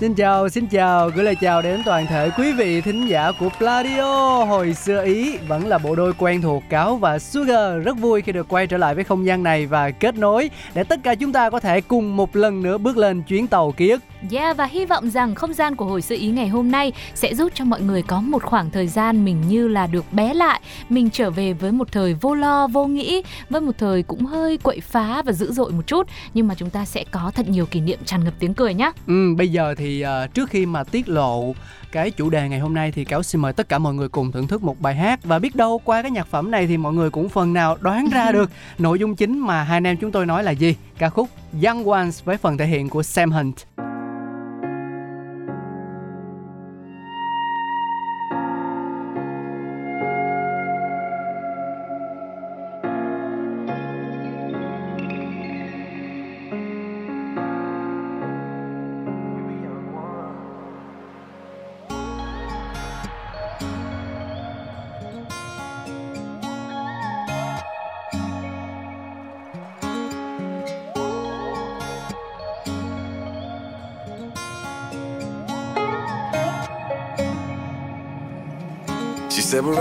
Xin chào, xin chào, gửi lời chào đến toàn thể quý vị thính giả của Pladio. Hồi xưa Ý vẫn là bộ đôi quen thuộc Cáo và Sugar Rất vui khi được quay trở lại với không gian này và kết nối Để tất cả chúng ta có thể cùng một lần nữa bước lên chuyến tàu ký ức Yeah và hy vọng rằng không gian của hồi xưa ý ngày hôm nay sẽ giúp cho mọi người có một khoảng thời gian mình như là được bé lại, mình trở về với một thời vô lo vô nghĩ, với một thời cũng hơi quậy phá và dữ dội một chút nhưng mà chúng ta sẽ có thật nhiều kỷ niệm tràn ngập tiếng cười nhé. Ừ, bây giờ thì uh, trước khi mà tiết lộ cái chủ đề ngày hôm nay thì cáo xin mời tất cả mọi người cùng thưởng thức một bài hát và biết đâu qua cái nhạc phẩm này thì mọi người cũng phần nào đoán ra được nội dung chính mà hai anh em chúng tôi nói là gì. Ca khúc Young Ones với phần thể hiện của Sam Hunt.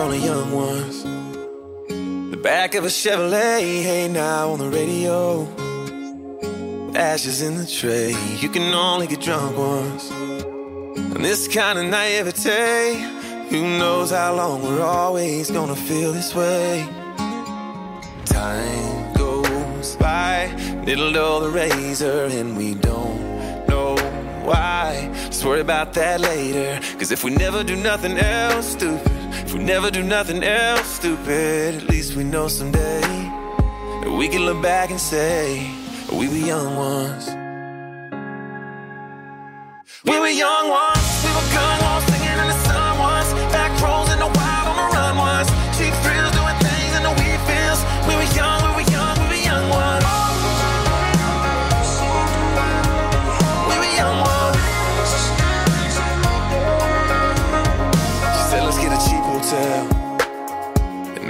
Only young ones. The back of a Chevrolet, hey now on the radio. Ashes in the tray, you can only get drunk once. And this kind of naivete, who knows how long we're always gonna feel this way. Time goes by, it'll dull the razor, and we don't know why. Just worry about that later. Cause if we never do nothing else stupid, if we never do nothing else stupid, at least we know someday we can look back and say, we were young ones. We were young ones,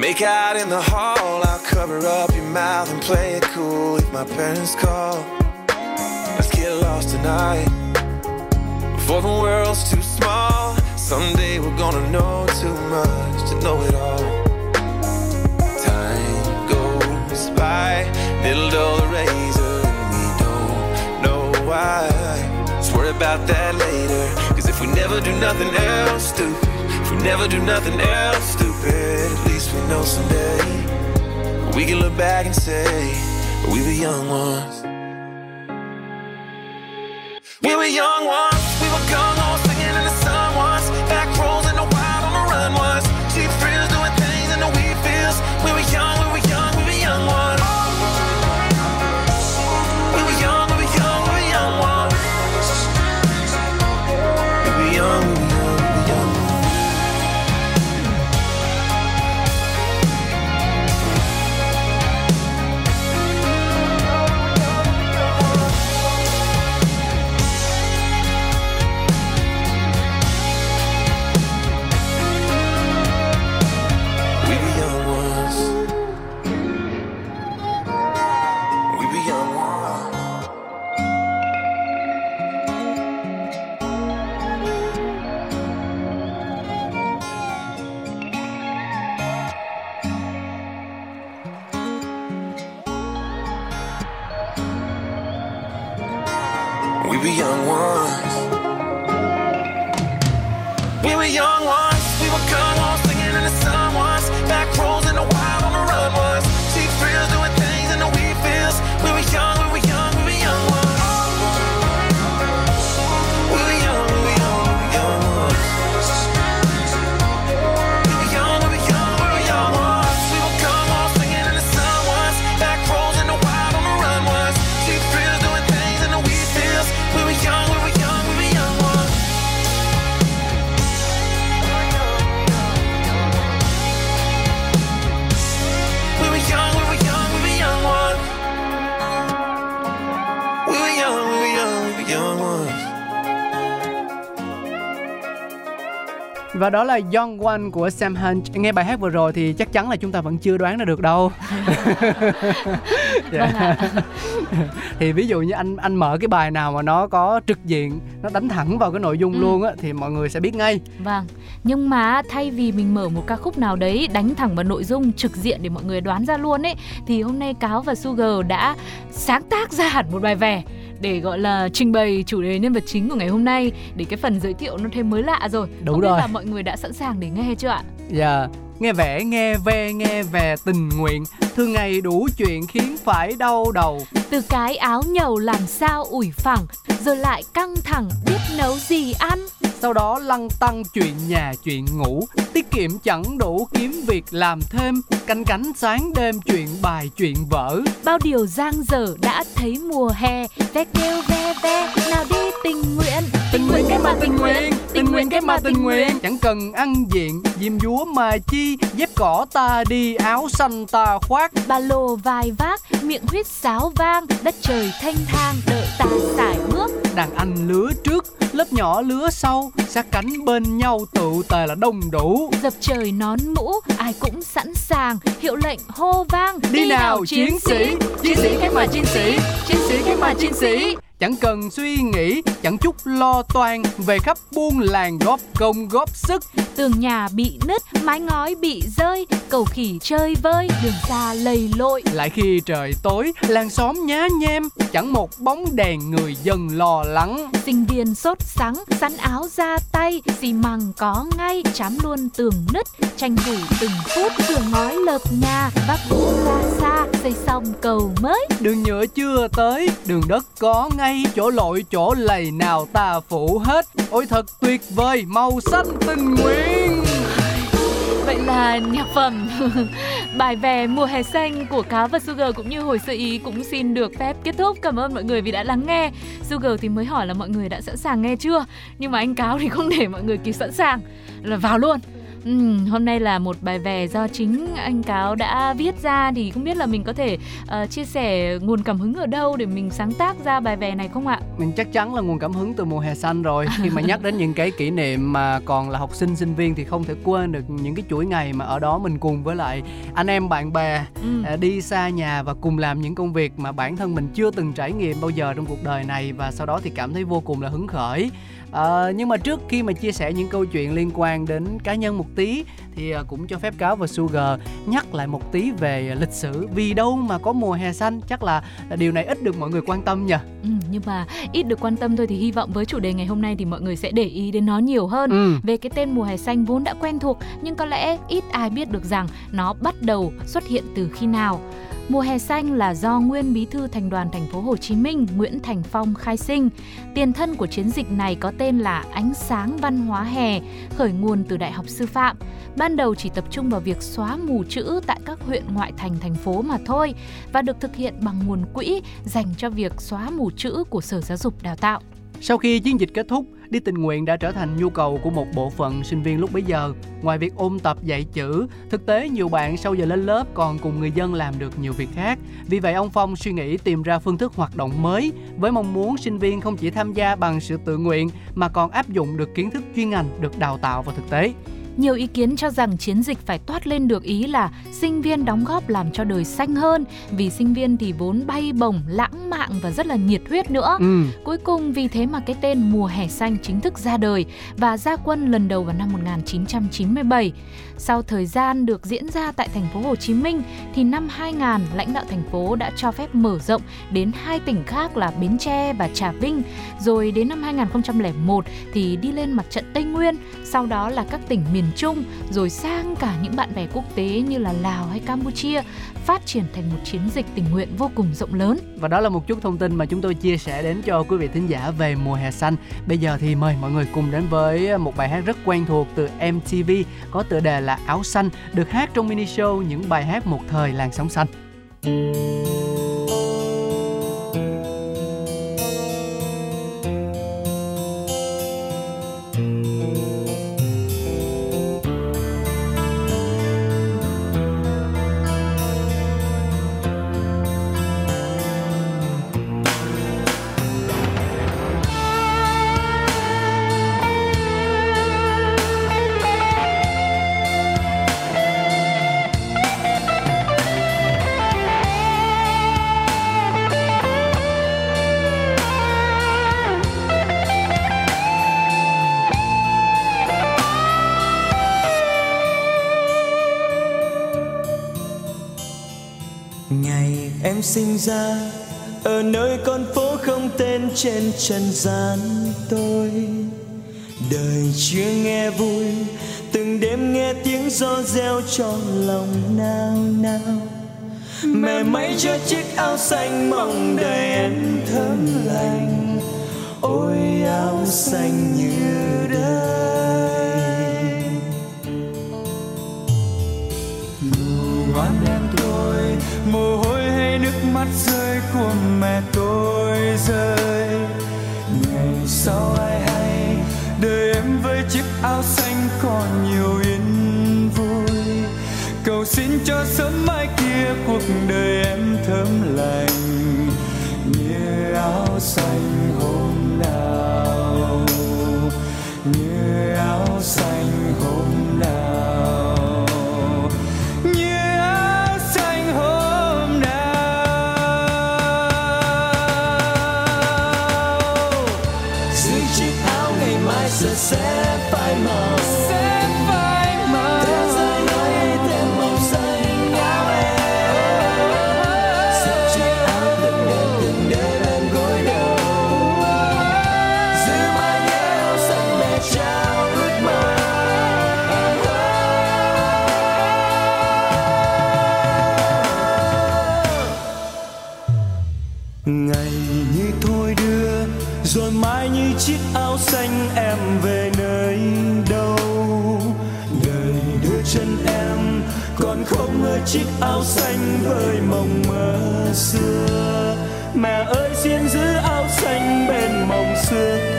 make out in the hall. I'll cover up your mouth and play it cool if my parents call. Let's get lost tonight before the world's too small. Someday we're gonna know too much to know it all. Time goes by, it'll dull razor, and we don't know why. Just worry about that later. Cause if we never do nothing else stupid, if we never do nothing else stupid, we know someday we can look back and say we were young ones. We were young ones, Và đó là Young One của Sam Hunt. Nghe bài hát vừa rồi thì chắc chắn là chúng ta vẫn chưa đoán ra được đâu. Vâng ạ. thì ví dụ như anh anh mở cái bài nào mà nó có trực diện, nó đánh thẳng vào cái nội dung Ừ. luôn á thì mọi người sẽ biết ngay. Vâng, nhưng mà thay vì mình mở một ca khúc nào đấy đánh thẳng vào nội dung trực diện để mọi người đoán ra luôn ấy thì hôm nay Cáo và Sugar đã sáng tác ra hẳn một bài vẻ để gọi là trình bày chủ đề nhân vật chính của ngày hôm nay để cái phần giới thiệu nó thêm mới lạ rồi. Đúng Không biết rồi. là mọi người đã sẵn sàng để nghe chưa ạ? Dạ, nghe vẻ, nghe ve, nghe về tình nguyện Thường ngày đủ chuyện khiến phải đau đầu Từ cái áo nhầu làm sao ủi phẳng rồi lại căng thẳng biết nấu gì ăn. Sau đó lăng tăng chuyện nhà chuyện ngủ. Tiết kiệm chẳng đủ kiếm việc làm thêm. Canh cánh sáng đêm chuyện bài chuyện vở. Bao điều giang dở đã thấy mùa hè. Ve kêu ve ve nào đi tình nguyện. Tình nguyện cái mà tình nguyện. Tình nguyện cái mà tình nguyện Chẳng cần ăn diện. Diêm dúa mà chi Dép cỏ ta đi Áo xanh ta khoác. Ba lô vai vác miệng huýt sáo vang Đất trời thanh thang đợi ta sải bước. Đàn anh lứa trước Lớp nhỏ lứa sau Sát cánh bên nhau tự tề là đông đủ. Dập trời nón mũ ai cũng sẵn sàng Hiệu lệnh hô vang. Đi nào chiến sĩ. Chiến sĩ cái mà chiến sĩ. Chiến sĩ cái mà chiến sĩ Chẳng cần suy nghĩ, Chẳng chút lo toan, Về khắp buôn làng góp công, góp sức. Tường nhà bị nứt Mái ngói bị rơi Cầu khỉ chơi vơi Đường xa lầy lội. Lại khi trời tối Làng xóm nhá nhem Chẳng một bóng đèn người dân lo lắng. Sinh viên sốt sắng Sắn áo ra tay Xi măng có ngay Chám luôn tường nứt. Tranh thủ từng phút Cửa ngói lợp nhà Vác gỗ ra xa Xây xong cầu mới. Đường nhựa chưa tới Đường đất có ngay Chỗ lội chỗ lầy nào ta phủ hết. Ôi thật tuyệt vời Màu xanh tình nguyện Vậy là nhạc phẩm Bài về mùa hè xanh của Cá và Sugar cũng như hồi sơ ý cũng xin được phép kết thúc. Cảm ơn mọi người vì đã lắng nghe. Sugar thì mới hỏi là mọi người đã sẵn sàng nghe chưa? Nhưng mà anh Cáo thì không để mọi người kịp sẵn sàng là vào luôn. Ừm, hôm nay là một bài về do chính anh Cáo đã viết ra thì không biết là mình có thể ờ, chia sẻ nguồn cảm hứng ở đâu để mình sáng tác ra bài về này không ạ? Mình chắc chắn là nguồn cảm hứng từ mùa hè xanh rồi. Khi mà nhắc đến những cái kỷ niệm mà còn là học sinh sinh viên Thì không thể quên được những cái chuỗi ngày mà ở đó mình cùng với lại anh em bạn bè à, Đi xa nhà và cùng làm những công việc mà bản thân mình chưa từng trải nghiệm bao giờ trong cuộc đời này. Và sau đó thì cảm thấy vô cùng là hứng khởi À, nhưng mà trước khi mà chia sẻ những câu chuyện liên quan đến cá nhân một tí thì à, cũng cho phép cáo và Sugar nhắc lại một tí về lịch sử vì đâu mà có mùa hè xanh chắc là điều này ít được mọi người quan tâm nhỉ Ừ, nhưng mà ít được quan tâm thôi thì hy vọng với chủ đề ngày hôm nay thì mọi người sẽ để ý đến nó nhiều hơn. ừ. Về cái tên mùa hè xanh vốn đã quen thuộc nhưng có lẽ ít ai biết được rằng nó bắt đầu xuất hiện từ khi nào. Mùa hè xanh là do nguyên bí thư thành đoàn thành phố Hồ Chí Minh Nguyễn Thành Phong khai sinh. Tiền thân của chiến dịch này có tên là Ánh sáng văn hóa hè, khởi nguồn từ Đại học Sư phạm. Ban đầu chỉ tập trung vào việc xóa mù chữ tại các huyện ngoại thành thành phố mà thôi và được thực hiện bằng nguồn quỹ dành cho việc xóa mù chữ của Sở Giáo dục Đào tạo. Sau khi chiến dịch kết thúc, đi tình nguyện đã trở thành nhu cầu của một bộ phận sinh viên lúc bấy giờ. Ngoài việc ôn tập dạy chữ, thực tế nhiều bạn sau giờ lên lớp còn cùng người dân làm được nhiều việc khác. Vì vậy ông Phong suy nghĩ tìm ra phương thức hoạt động mới với mong muốn sinh viên không chỉ tham gia bằng sự tự nguyện mà còn áp dụng được kiến thức chuyên ngành được đào tạo vào thực tế. Nhiều ý kiến cho rằng chiến dịch phải toát lên được ý là sinh viên đóng góp làm cho đời xanh hơn vì sinh viên thì vốn bay bổng, lãng mạn và rất là nhiệt huyết nữa. Ừ. Cuối cùng vì thế mà cái tên mùa hè xanh chính thức ra đời và ra quân lần đầu vào năm 1997. Sau thời gian được diễn ra tại thành phố Hồ Chí Minh thì năm 2000 lãnh đạo thành phố đã cho phép mở rộng đến hai tỉnh khác là Bến Tre và Trà Vinh. Rồi đến năm 2001 thì đi lên mặt trận Tây Nguyên, sau đó là các tỉnh miền Trung, rồi sang cả những bạn bè quốc tế như là Lào hay Campuchia, phát triển thành một chiến dịch tình nguyện vô cùng rộng lớn. Và đó là một chút thông tin mà chúng tôi chia sẻ đến cho quý vị thính giả về mùa hè xanh. Bây giờ thì mời mọi người cùng đến với một bài hát rất quen thuộc từ MTV có tựa đề là Áo xanh, được hát trong mini show những bài hát một thời làng sóng xanh. Sinh ra, ở nơi con phố không tên trên trần gian tôi. Đời chưa nghe vui, từng đêm nghe tiếng gió reo trong lòng nao nao. Mẹ may cho chiếc áo xanh, mong đời em thơm lành. Ôi áo xanh như đời mắt rơi của mẹ tôi rơi. Ngày sau ai hay, đời em với chiếc áo xanh còn nhiều yên vui. Cầu xin cho sớm mai kia cuộc đời em thơm lành, như áo xanh hôm chiếc áo xanh với mộng mơ xưa. Mẹ ơi, xin giữ áo xanh bên mộng xưa.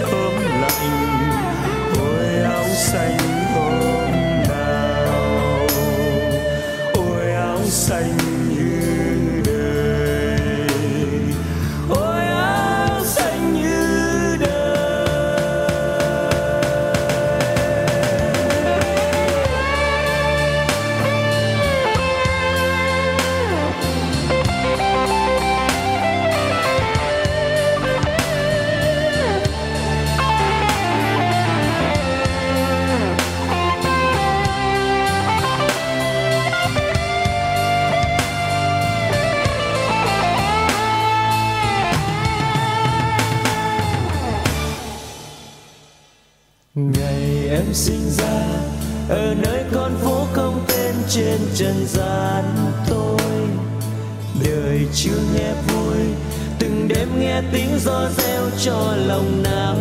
Nghe tiếng gió reo cho lòng nao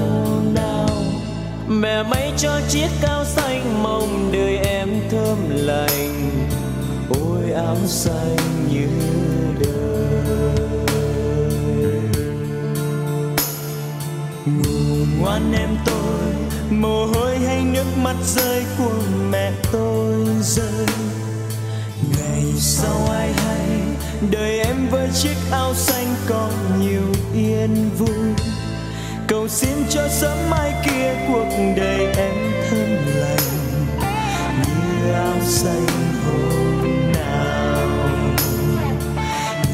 nao mẹ may cho chiếc áo xanh, mong đời em thơm lành. Ôi áo xanh như đời. Ngủ ngoan em tôi, mồ hôi hay nước mắt rơi của mẹ tôi rơi. Ngày sau ai hay đời em với chiếc áo xanh còn nhiều yên vui. Cầu xin cho sớm mai kia cuộc đời em thơm lành. Như áo xanh hôm nào.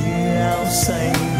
Như áo xanh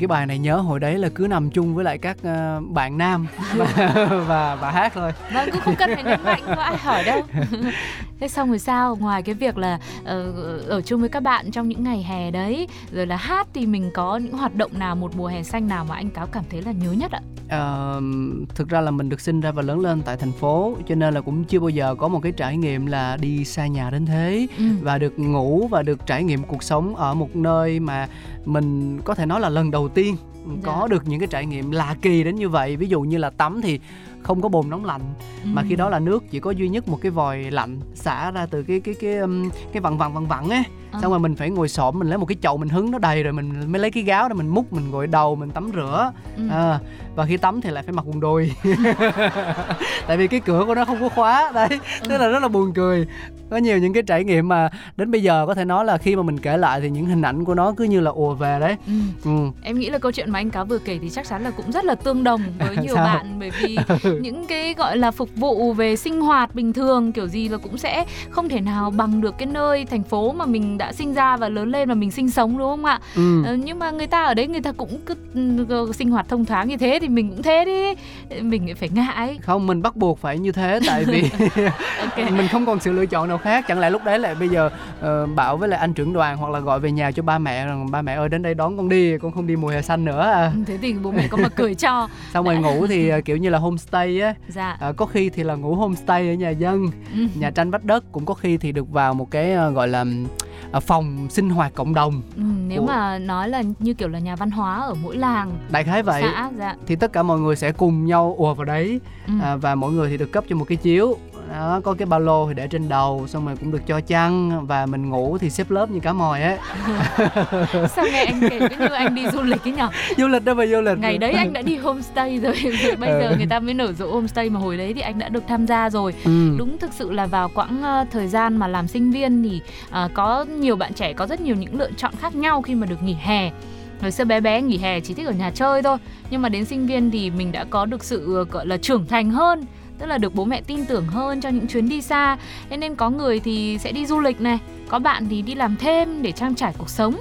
cái bài này nhớ hồi đấy là cứ nằm chung với lại các ờ, bạn nam và, và và hát thôi. vâng cũng không cần phải nhấn mạnh có ai hỏi đâu thế xong rồi sao? Ngoài cái việc là ờ, ở chung với các bạn trong những ngày hè đấy rồi là hát thì mình có những hoạt động nào một mùa hè xanh nào mà anh cáo cảm thấy là nhớ nhất ạ? Ờ, thực ra là mình được sinh ra và lớn lên tại thành phố cho nên là cũng chưa bao giờ có một cái trải nghiệm là đi xa nhà đến thế. Ừ. và được ngủ và được trải nghiệm cuộc sống ở một nơi mà mình có thể nói là lần đầu tiên có được những cái trải nghiệm lạ kỳ đến như vậy. Ví dụ như là tắm thì không có bồn nóng lạnh mà Ừ. khi đó là nước chỉ có duy nhất một cái vòi lạnh xả ra từ cái cái cái cái vặn vặn vặn vặn ấy Ờ. xong rồi mình phải ngồi xổm mình lấy một cái chậu mình hứng nó đầy rồi mình mới lấy cái gáo đó mình múc mình gội đầu mình tắm rửa Ừ. à, và khi tắm thì lại phải mặc quần đùi tại vì cái cửa của nó không có khóa đấy tức là rất là buồn cười có nhiều những cái trải nghiệm mà đến bây giờ có thể nói là khi mà mình kể lại thì những hình ảnh của nó cứ như là ùa về đấy Ừ. ừ. Em nghĩ là câu chuyện mà anh cáo vừa kể thì chắc chắn là cũng rất là tương đồng với nhiều Sao? bạn bởi vì những cái gọi là phục vụ về sinh hoạt bình thường kiểu gì là cũng sẽ không thể nào bằng được cái nơi thành phố mà mình đã sinh ra và lớn lên và mình sinh sống đúng không ạ? Ừ. Ờ, nhưng mà người ta ở đấy người ta cũng cứ ừ, sinh hoạt thông thoáng như thế thì mình cũng thế đi. Mình phải ngại. không mình bắt buộc phải như thế tại vì Ok. mình không còn sự lựa chọn nào khác chẳng lẽ lúc đấy lại bây giờ ờ, bảo với lại anh trưởng đoàn hoặc là gọi về nhà cho ba mẹ rằng ba mẹ ơi đến đây đón con đi con không đi mùa hè xanh nữa à. Thế thì bố mẹ có mà cười cho. xong rồi ngủ thì ờ, kiểu như là homestay á Dạ. Ờ, có khi thì là ngủ homestay ở nhà dân Ừ. nhà tranh vách đất cũng có khi thì được vào một cái ờ, gọi là phòng sinh hoạt cộng đồng Ừ, nếu Ủa? mà nói là như kiểu là nhà văn hóa ở mỗi làng đại khái vậy xã dạ. thì tất cả mọi người sẽ cùng nhau ùa vào đấy Ừ. à, và mỗi người thì được cấp cho một cái chiếu đó, có cái ba lô thì để trên đầu xong rồi cũng được cho chăn và mình ngủ thì xếp lớp như cá mòi ấy. Sao nghe anh kể cứ như anh đi du lịch ấy nhở? Du lịch đó mà du lịch. Ngày đấy anh đã đi homestay rồi Bây giờ Ừ. người ta mới nở rộ homestay Mà hồi đấy thì anh đã được tham gia rồi. Ừ. Đúng thực sự là vào quãng ờ, thời gian mà làm sinh viên Thì ờ, có nhiều bạn trẻ có rất nhiều những lựa chọn khác nhau Khi mà được nghỉ hè. Hồi xưa bé bé nghỉ hè chỉ thích ở nhà chơi thôi Nhưng mà đến sinh viên thì mình đã có được sự ờ, gọi là trưởng thành hơn Tức là được bố mẹ tin tưởng hơn cho những chuyến đi xa. Thế nên có người thì sẽ đi du lịch này Có bạn thì đi làm thêm để trang trải cuộc sống.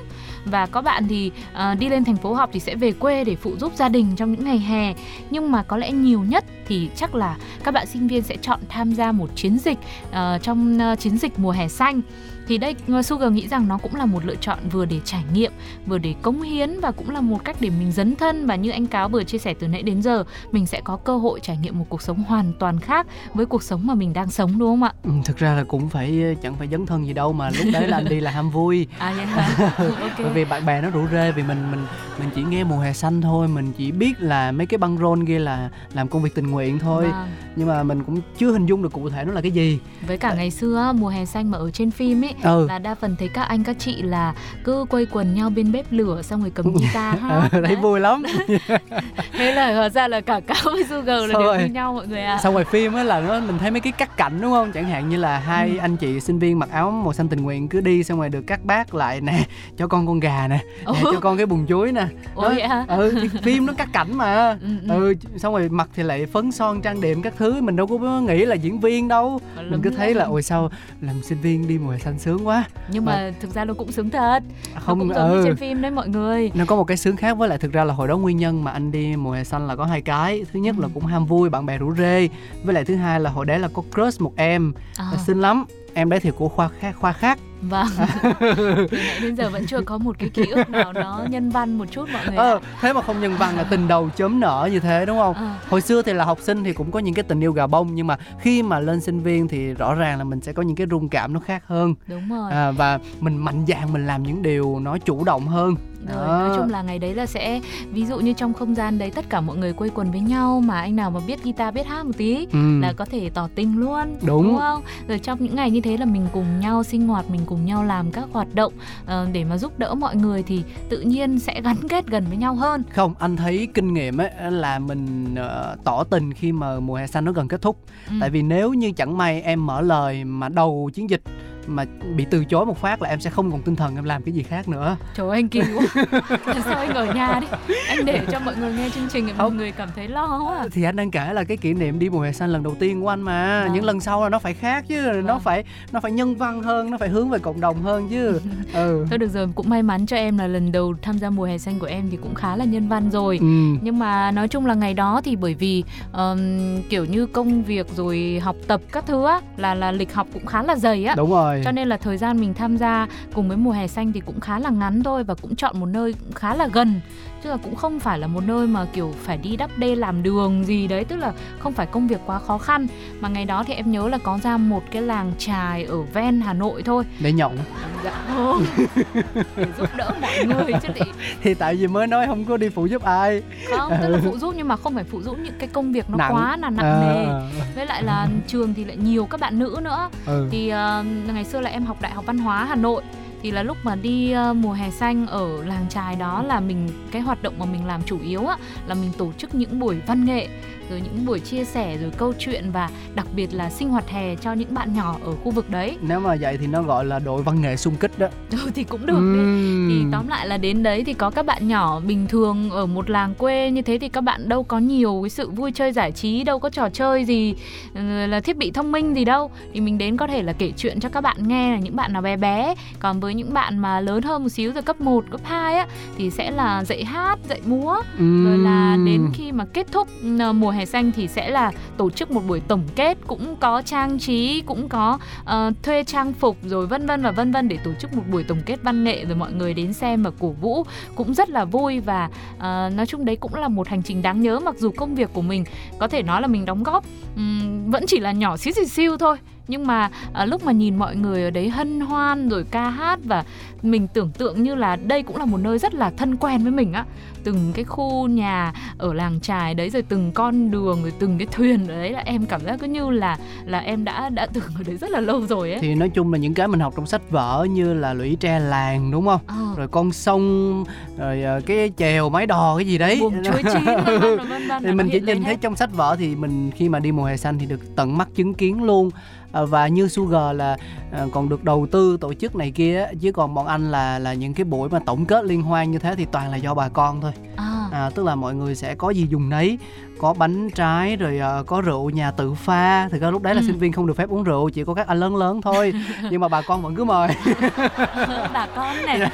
Và có bạn thì uh, đi lên thành phố học thì sẽ về quê để phụ giúp gia đình trong những ngày hè. Nhưng mà có lẽ nhiều nhất thì chắc là các bạn sinh viên sẽ chọn tham gia một chiến dịch uh, trong uh, chiến dịch mùa hè xanh thì đây ờ, Sugar nghĩ rằng nó cũng là một lựa chọn vừa để trải nghiệm vừa để cống hiến và cũng là một cách để mình dấn thân. Và như anh cáo vừa chia sẻ từ nãy đến giờ mình sẽ có cơ hội trải nghiệm một cuộc sống hoàn toàn khác với cuộc sống mà mình đang sống đúng không ạ? Ừ, thực ra là cũng phải chẳng phải dấn thân gì đâu mà lúc đấy là anh đi là ham vui. À vậy hả? Ok. Bởi vì bạn bè nó rủ rê vì mình mình mình chỉ nghe mùa hè xanh thôi mình chỉ biết là mấy cái băng rôn kia là làm công việc tình nguyện thôi. Vâng. nhưng mà mình cũng chưa hình dung được cụ thể nó là cái gì. Với cả ngày xưa mùa hè xanh mà ở trên phim ấy ừ là đa phần thấy các anh các chị là cứ quây quần nhau bên bếp lửa xong rồi cầm guitar hát Ờ, thấy Đấy. vui lắm thế là hóa ra là cả cáo với Sugar là Sao đều rồi? như nhau mọi người ạ xong rồi phim á là nó mình thấy mấy cái cắt cảnh đúng không chẳng hạn như là hai Ừ. anh chị sinh viên mặc áo màu xanh tình nguyện cứ đi xong rồi được các bác lại nè cho con con gà nè, nè Ủa? cho con cái bùn chuối nè Ủa Đó, hả? ừ phim nó cắt cảnh mà Ừ, ừ. ừ xong rồi mặt thì lại phấn son trang điểm các thứ mình đâu có nghĩ là diễn viên đâu mình cứ thấy là ôi sao làm sinh viên đi mùa xanh sướng quá. Nhưng mà thực ra nó cũng sướng thật. Nó không cũng giống như ừ. trên phim đấy mọi người. Nó có một cái sướng khác với lại thực ra là hồi đó nguyên nhân mà anh đi mùa hè xanh là có hai cái. Thứ nhất là Ừ. cũng ham vui bạn bè rủ rê. Với lại thứ hai là hồi đấy là có crush một em. À, là xinh lắm. Em đấy thì của khoa khác khoa khác vâng nãy đến giờ vẫn chưa có một cái ký ức nào nó nhân văn một chút mọi người ạ. ờ thế mà không nhân văn là tình đầu chớm nở như thế đúng không Ờ. hồi xưa thì là học sinh thì cũng có những cái tình yêu gà bông nhưng mà khi mà lên sinh viên thì rõ ràng là mình sẽ có những cái rung cảm nó khác hơn đúng rồi à, và mình mạnh dạn mình làm những điều nó chủ động hơn Rồi, nói chung là ngày đấy là sẽ ví dụ như trong không gian đấy tất cả mọi người quây quần với nhau mà anh nào mà biết guitar biết hát một tí ừ. là có thể tỏ tình luôn Đúng. không rồi trong những ngày như thế là mình cùng nhau sinh hoạt mình cùng nhau làm các hoạt động ờ, để mà giúp đỡ mọi người thì tự nhiên sẽ gắn kết gần với nhau hơn không anh thấy kinh nghiệm ấy là mình ờ, tỏ tình khi mà mùa hè xanh nó gần kết thúc Ừ. tại vì nếu như chẳng may em mở lời mà đầu chiến dịch mà bị từ chối một phát là em sẽ không còn tinh thần em làm cái gì khác nữa. Trời ơi anh kỳ quá. Lần sau anh ở nhà đi? Anh để cho mọi người nghe chương trình mọi Không. người cảm thấy lo quá thì anh đang kể là cái kỷ niệm đi mùa hè xanh lần đầu tiên của anh mà. Vâng. những lần sau là nó phải khác chứ nó Vâng. phải nó phải nhân văn hơn nó phải hướng về cộng đồng hơn chứ. Ừ. Thôi được rồi cũng may mắn cho em là lần đầu tham gia mùa hè xanh của em thì cũng khá là nhân văn rồi. Ừ. Nhưng mà nói chung là ngày đó thì bởi vì ờm, kiểu như công việc rồi học tập các thứ á là là lịch học cũng khá là dày á. Đúng rồi cho nên là thời gian mình tham gia cùng với mùa hè xanh thì cũng khá là ngắn thôi và cũng chọn một nơi cũng khá là gần chứ là cũng không phải là một nơi mà kiểu phải đi đắp đê làm đường gì đấy tức là không phải công việc quá khó khăn. Mà ngày đó thì em nhớ là có ra một cái làng trài ở ven Hà Nội thôi. Để nhậu. Dạ. Không để giúp đỡ mọi người chứ để thì tại vì mới nói không có đi phụ giúp ai. Không tức là phụ giúp nhưng mà không phải phụ giúp những cái công việc nó Nặng. quá là nặng nề. À, với lại là trường thì lại nhiều các bạn nữ nữa. Ừ. thì ờ, ngày xưa là em học đại học văn hóa Hà Nội thì là lúc mà đi uh, mùa hè xanh ở làng trài đó là mình cái hoạt động mà mình làm chủ yếu á là mình tổ chức những buổi văn nghệ rồi những buổi chia sẻ rồi câu chuyện và đặc biệt là sinh hoạt hè cho những bạn nhỏ ở khu vực đấy. Nếu mà vậy thì nó gọi là đội văn nghệ xung kích đó. Ừ, thì cũng được đi thì tóm lại là đến đấy thì có các bạn nhỏ bình thường ở một làng quê như thế thì các bạn đâu có nhiều cái sự vui chơi giải trí đâu có trò chơi gì ừ, là thiết bị thông minh gì đâu. Thì mình đến có thể là kể chuyện cho các bạn nghe là những bạn nào bé bé. Còn với những bạn mà lớn hơn một xíu rồi cấp 1, cấp 2 á thì sẽ là dạy hát dạy múa. Rồi là đến khi mà kết thúc ờ, mùa hè xanh thì sẽ là tổ chức một buổi tổng kết cũng có trang trí cũng có uh, thuê trang phục rồi vân vân và vân vân để tổ chức một buổi tổng kết văn nghệ rồi mọi người đến xem và cổ vũ. Cũng rất là vui và uh, nói chung đấy cũng là một hành trình đáng nhớ mặc dù công việc của mình có thể nói là mình đóng góp um, vẫn chỉ là nhỏ xíu xíu xíu thôi nhưng mà à, lúc mà nhìn mọi người ở đấy hân hoan rồi ca hát và mình tưởng tượng như là đây cũng là một nơi rất là thân quen với mình á. Từng cái khu nhà ở làng trài đấy rồi từng con đường rồi từng cái thuyền ở đấy là em cảm giác cứ như là là em đã đã từng ở đấy rất là lâu rồi ấy. Thì nói chung là những cái mình học trong sách vở như là lũy tre làng đúng không? Ờ, rồi con sông rồi ờ, cái chèo máy đò cái gì đấy. Buồng chuối chín vân vân thì mình chỉ nhìn thấy hết. trong sách vở thì mình khi mà đi mùa hè xanh thì được tận mắt chứng kiến luôn. À, và như Sugar là à, còn được đầu tư tổ chức này kia chứ còn bọn anh là là những cái buổi mà tổng kết liên hoan như thế thì toàn là do bà con thôi. À, à, tức là mọi người sẽ có gì dùng nấy có bánh trái rồi à, có rượu nhà tự pha thực ra lúc đấy là Ừ. sinh viên không được phép uống rượu chỉ có các anh lớn lớn thôi. Nhưng mà bà con vẫn cứ mời. Bà con này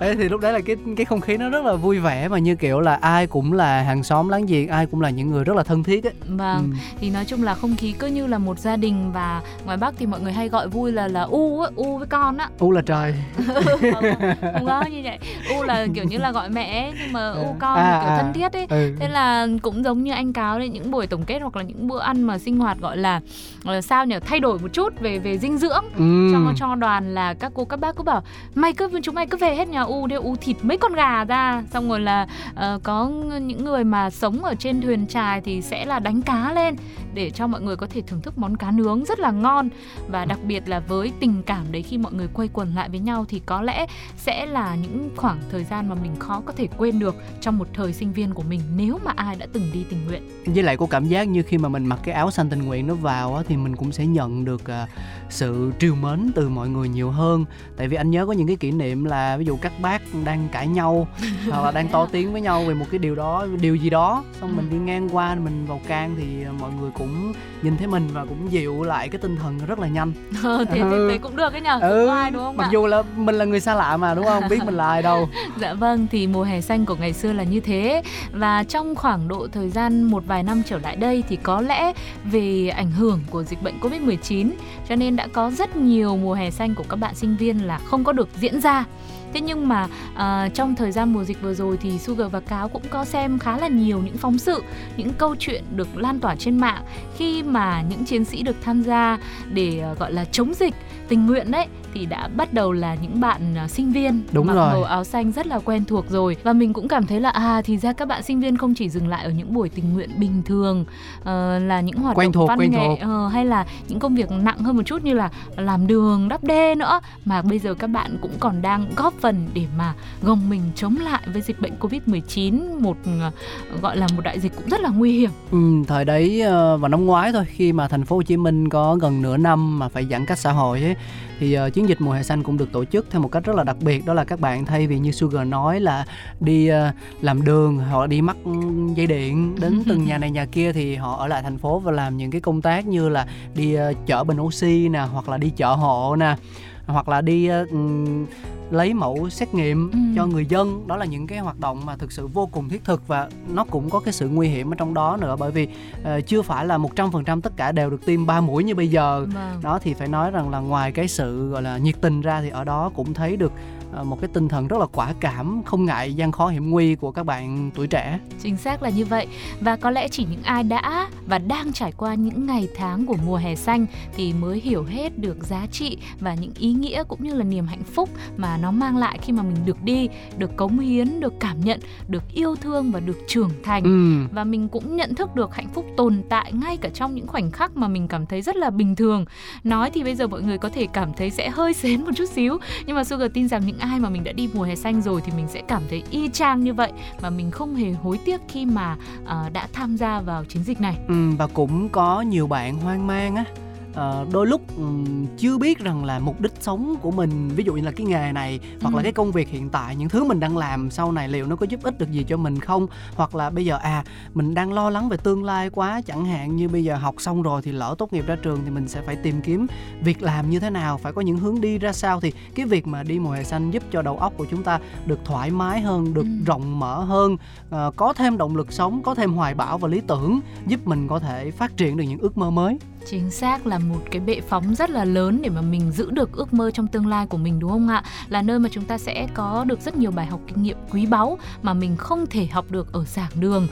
đấy thì lúc đấy là cái cái không khí nó rất là vui vẻ mà như kiểu là ai cũng là hàng xóm láng giềng ai cũng là những người rất là thân thiết ấy vâng Ừ. thì nói chung là không khí cứ như là một gia đình và ngoài bắc thì mọi người hay gọi vui là là u á, u với con á u là trời không, không có như vậy u là kiểu như là gọi mẹ ấy, nhưng mà u con À, kiểu à. thân thiết ấy ừ. thế là cũng giống như anh cáo đấy những buổi tổng kết hoặc là những bữa ăn mà sinh hoạt gọi là là sao nhỉ thay đổi một chút về về dinh dưỡng Ừ. cho cho đoàn là các cô các bác cứ bảo mày cứ chúng mày cứ về hết nhà u đi u thịt mấy con gà ra. Xong rồi là uh, có những người mà sống ở trên thuyền trài thì sẽ là đánh cá lên để cho mọi người có thể thưởng thức món cá nướng rất là ngon. Và đặc biệt là với tình cảm đấy khi mọi người quây quần lại với nhau thì có lẽ sẽ là những khoảng thời gian mà mình khó có thể quên được trong một thời sinh viên của mình nếu mà ai đã từng đi tình nguyện. Với lại có cảm giác như khi mà mình mặc cái áo xanh tình nguyện nó vào thì mình cũng sẽ nhận được à, sự trìu mến từ mọi người nhiều hơn. Tại vì anh nhớ có những cái kỷ niệm là ví dụ các bác đang cãi nhau hoặc là đang to tiếng với nhau về một cái điều đó điều gì đó. Xong mình Ừ. đi ngang qua mình vào can thì mọi người cũng nhìn thấy mình và cũng dịu lại cái tinh thần rất là nhanh. Ờ, thế, Ừ. thế, thế cũng được cái nhờ cũng có ai đúng không mặc ạ? dù là mình là người xa lạ mà đúng không? Biết mình là ai đâu. Dạ vâng, thì mùa hè xanh của ngày xưa là như thế. Và trong khoảng độ thời gian một vài năm trở lại đây Thì có lẽ về ảnh hưởng của dịch bệnh Covid-19 Cho nên đã có rất nhiều mùa hè xanh của các bạn sinh viên là không có được diễn ra Thế nhưng mà uh, trong thời gian mùa dịch vừa rồi thì Sugar và Cáo cũng có xem khá là nhiều những phóng sự, những câu chuyện được lan tỏa trên mạng. Khi mà những chiến sĩ được tham gia để uh, gọi là chống dịch tình nguyện đấy thì đã bắt đầu là những bạn à, sinh viên Đúng mặc rồi. màu áo xanh rất là quen thuộc rồi và mình cũng cảm thấy là à thì ra các bạn sinh viên không chỉ dừng lại ở những buổi tình nguyện bình thường ờ, là những hoạt Quen động thuộc, văn quen nghệ thuộc. ờ, hay là những công việc nặng hơn một chút như là làm đường đắp đê nữa mà bây giờ các bạn cũng còn đang góp phần để mà gồng mình chống lại với dịch bệnh Covid-19 một ờ, gọi là một đại dịch cũng rất là nguy hiểm. Ừ, thời đấy ờ, vào năm ngoái thôi khi mà thành phố Hồ Chí Minh có gần nửa năm mà phải giãn cách xã hội ấy thì ờ, chiến dịch mùa hè xanh cũng được tổ chức theo một cách rất là đặc biệt đó là các bạn thay vì như Sugar nói là đi ờ, làm đường là đi mắc dây điện đến từng nhà này nhà kia thì họ ở lại thành phố và làm những cái công tác như là đi ờ, chở bình oxy nè hoặc là đi chợ hộ nè hoặc là đi ừm, lấy mẫu xét nghiệm Ừ. cho người dân đó là những cái hoạt động mà thực sự vô cùng thiết thực và nó cũng có cái sự nguy hiểm ở trong đó nữa bởi vì ờ, chưa phải là 100% tất cả đều được tiêm 3 mũi như bây giờ Vâng. đó thì phải nói rằng là ngoài cái sự gọi là nhiệt tình ra thì ở đó cũng thấy được một cái tinh thần rất là quả cảm không ngại gian khó hiểm nguy của các bạn tuổi trẻ Chính xác là như vậy và có lẽ chỉ những ai đã và đang trải qua những ngày tháng của mùa hè xanh thì mới hiểu hết được giá trị và những ý nghĩa cũng như là niềm hạnh phúc mà nó mang lại khi mà mình được đi, được cống hiến, được cảm nhận, được yêu thương và được trưởng thành. ừ. và mình cũng nhận thức được hạnh phúc tồn tại ngay cả trong những khoảnh khắc mà mình cảm thấy rất là bình thường nói thì bây giờ mọi người có thể cảm thấy sẽ hơi xến một chút xíu nhưng mà Sugar tin rằng những ai mà mình đã đi mùa hè xanh rồi thì mình sẽ cảm thấy y chang như vậy và mình không hề hối tiếc khi mà uh, đã tham gia vào chiến dịch này. Ừ, và cũng có nhiều bạn hoang mang á. Ờ, đôi lúc ừm, chưa biết rằng là mục đích sống của mình ví dụ như là cái nghề này hoặc là Ừ. cái công việc hiện tại những thứ mình đang làm sau này liệu nó có giúp ích được gì cho mình không hoặc là bây giờ à mình đang lo lắng về tương lai quá chẳng hạn như bây giờ học xong rồi thì lỡ tốt nghiệp ra trường thì mình sẽ phải tìm kiếm việc làm như thế nào phải có những hướng đi ra sao thì cái việc mà đi mùa hè xanh giúp cho đầu óc của chúng ta được thoải mái hơn được Ừ. rộng mở hơn ờ, có thêm động lực sống có thêm hoài bão và lý tưởng giúp mình có thể phát triển được những ước mơ mới Chính xác là một cái bệ phóng rất là lớn để mà mình giữ được ước mơ trong tương lai của mình đúng không ạ? Là nơi mà chúng ta sẽ có được rất nhiều bài học kinh nghiệm quý báu mà mình không thể học được ở giảng đường.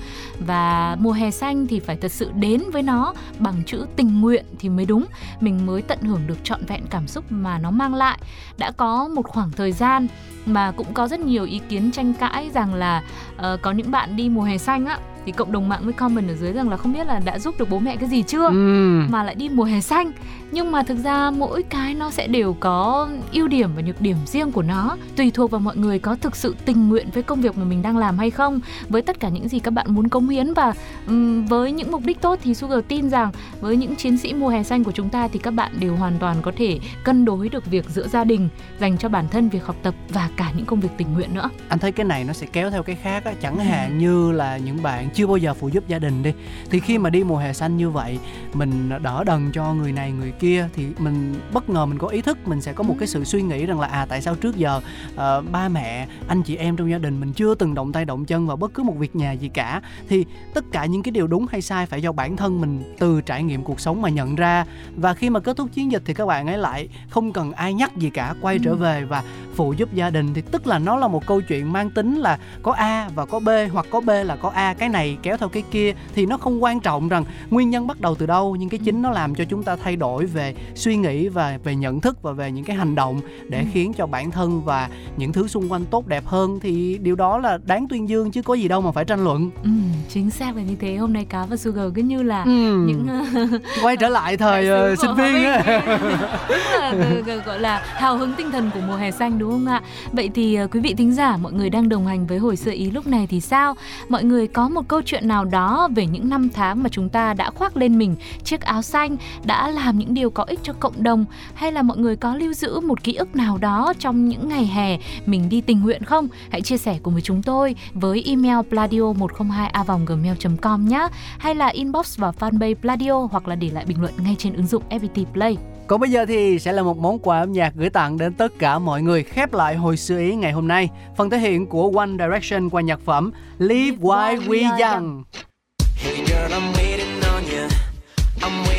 Và mùa hè xanh thì phải thật sự đến với nó bằng chữ tình nguyện thì mới đúng. Mình mới tận hưởng được trọn vẹn cảm xúc mà nó mang lại. Đã có một khoảng thời gian mà cũng có rất nhiều ý kiến tranh cãi rằng là uh, có những bạn đi mùa hè xanh á thì cộng đồng mạng mới comment ở dưới rằng là không biết là đã giúp được bố mẹ cái gì chưa Ừm. mà lại đi mùa hè xanh. Nhưng mà thực ra mỗi cái nó sẽ đều có ưu điểm và nhược điểm riêng của nó. Tùy thuộc vào mọi người có thực sự tình nguyện với công việc mà mình đang làm hay không. Với tất cả những gì các bạn muốn cống hiến và ừm, với những mục đích tốt thì Sugar tin rằng với những chiến sĩ mùa hè xanh của chúng ta thì các bạn đều hoàn toàn có thể cân đối được việc giữa gia đình dành cho bản thân việc học tập và cả những công việc tình nguyện nữa. Anh thấy cái này nó sẽ kéo theo cái khác á. Chẳng hạn như là những bạn chưa bao giờ phụ giúp gia đình đi. Thì khi mà đi mùa hè xanh như vậy mình đỡ đần cho người này người kia thì mình bất ngờ mình có ý thức mình sẽ có một cái sự suy nghĩ rằng là à tại sao trước giờ ờ, ba mẹ anh chị em trong gia đình mình chưa từng động tay động chân vào bất cứ một việc nhà gì cả. Thì tất cả những cái điều đúng hay sai phải do bản thân mình từ trải nghiệm cuộc sống mà nhận ra. Và khi mà kết thúc chiến dịch thì các bạn ấy lại không cần ai nhắc gì cả quay trở Ừ. về và phụ giúp gia đình. Thì tức là nó là một câu chuyện mang tính là có A và có B hoặc có B là có A cái này kéo theo cái kia thì nó không quan trọng rằng nguyên nhân bắt đầu từ đâu nhưng cái chính nó làm cho chúng ta thay đổi về suy nghĩ và về nhận thức và về những cái hành động để Ừ. khiến cho bản thân và những thứ xung quanh tốt đẹp hơn thì điều đó là đáng tuyên dương chứ có gì đâu mà phải tranh luận ừ, chính xác là như thế hôm nay cá và Sugar cứ như là Ừm, những quay trở lại thời ờ, sinh viên gọi là hào hứng tinh thần của mùa hè xanh đúng không ạ? Vậy thì ờ, quý vị thính giả, mọi người đang đồng hành với hồi xưa ý lúc này thì sao? Mọi người có một câu câu chuyện nào đó về những năm tháng mà chúng ta đã khoác lên mình chiếc áo xanh, đã làm những điều có ích cho cộng đồng hay là mọi người có lưu giữ một ký ức nào đó trong những ngày hè mình đi tình nguyện không? Hãy chia sẻ cùng với chúng tôi với email pladio 102 a gmail.com nhé hay là inbox vào fanpage Pladio hoặc là để lại bình luận ngay trên ứng dụng FPT Play. Còn bây giờ thì sẽ là một món quà âm nhạc gửi tặng đến tất cả mọi người khép lại hồi xưa ý ngày hôm nay. Phần thể hiện của One Direction qua nhạc phẩm Live While We Young. Hey girl, I'm waiting on you. I'm waiting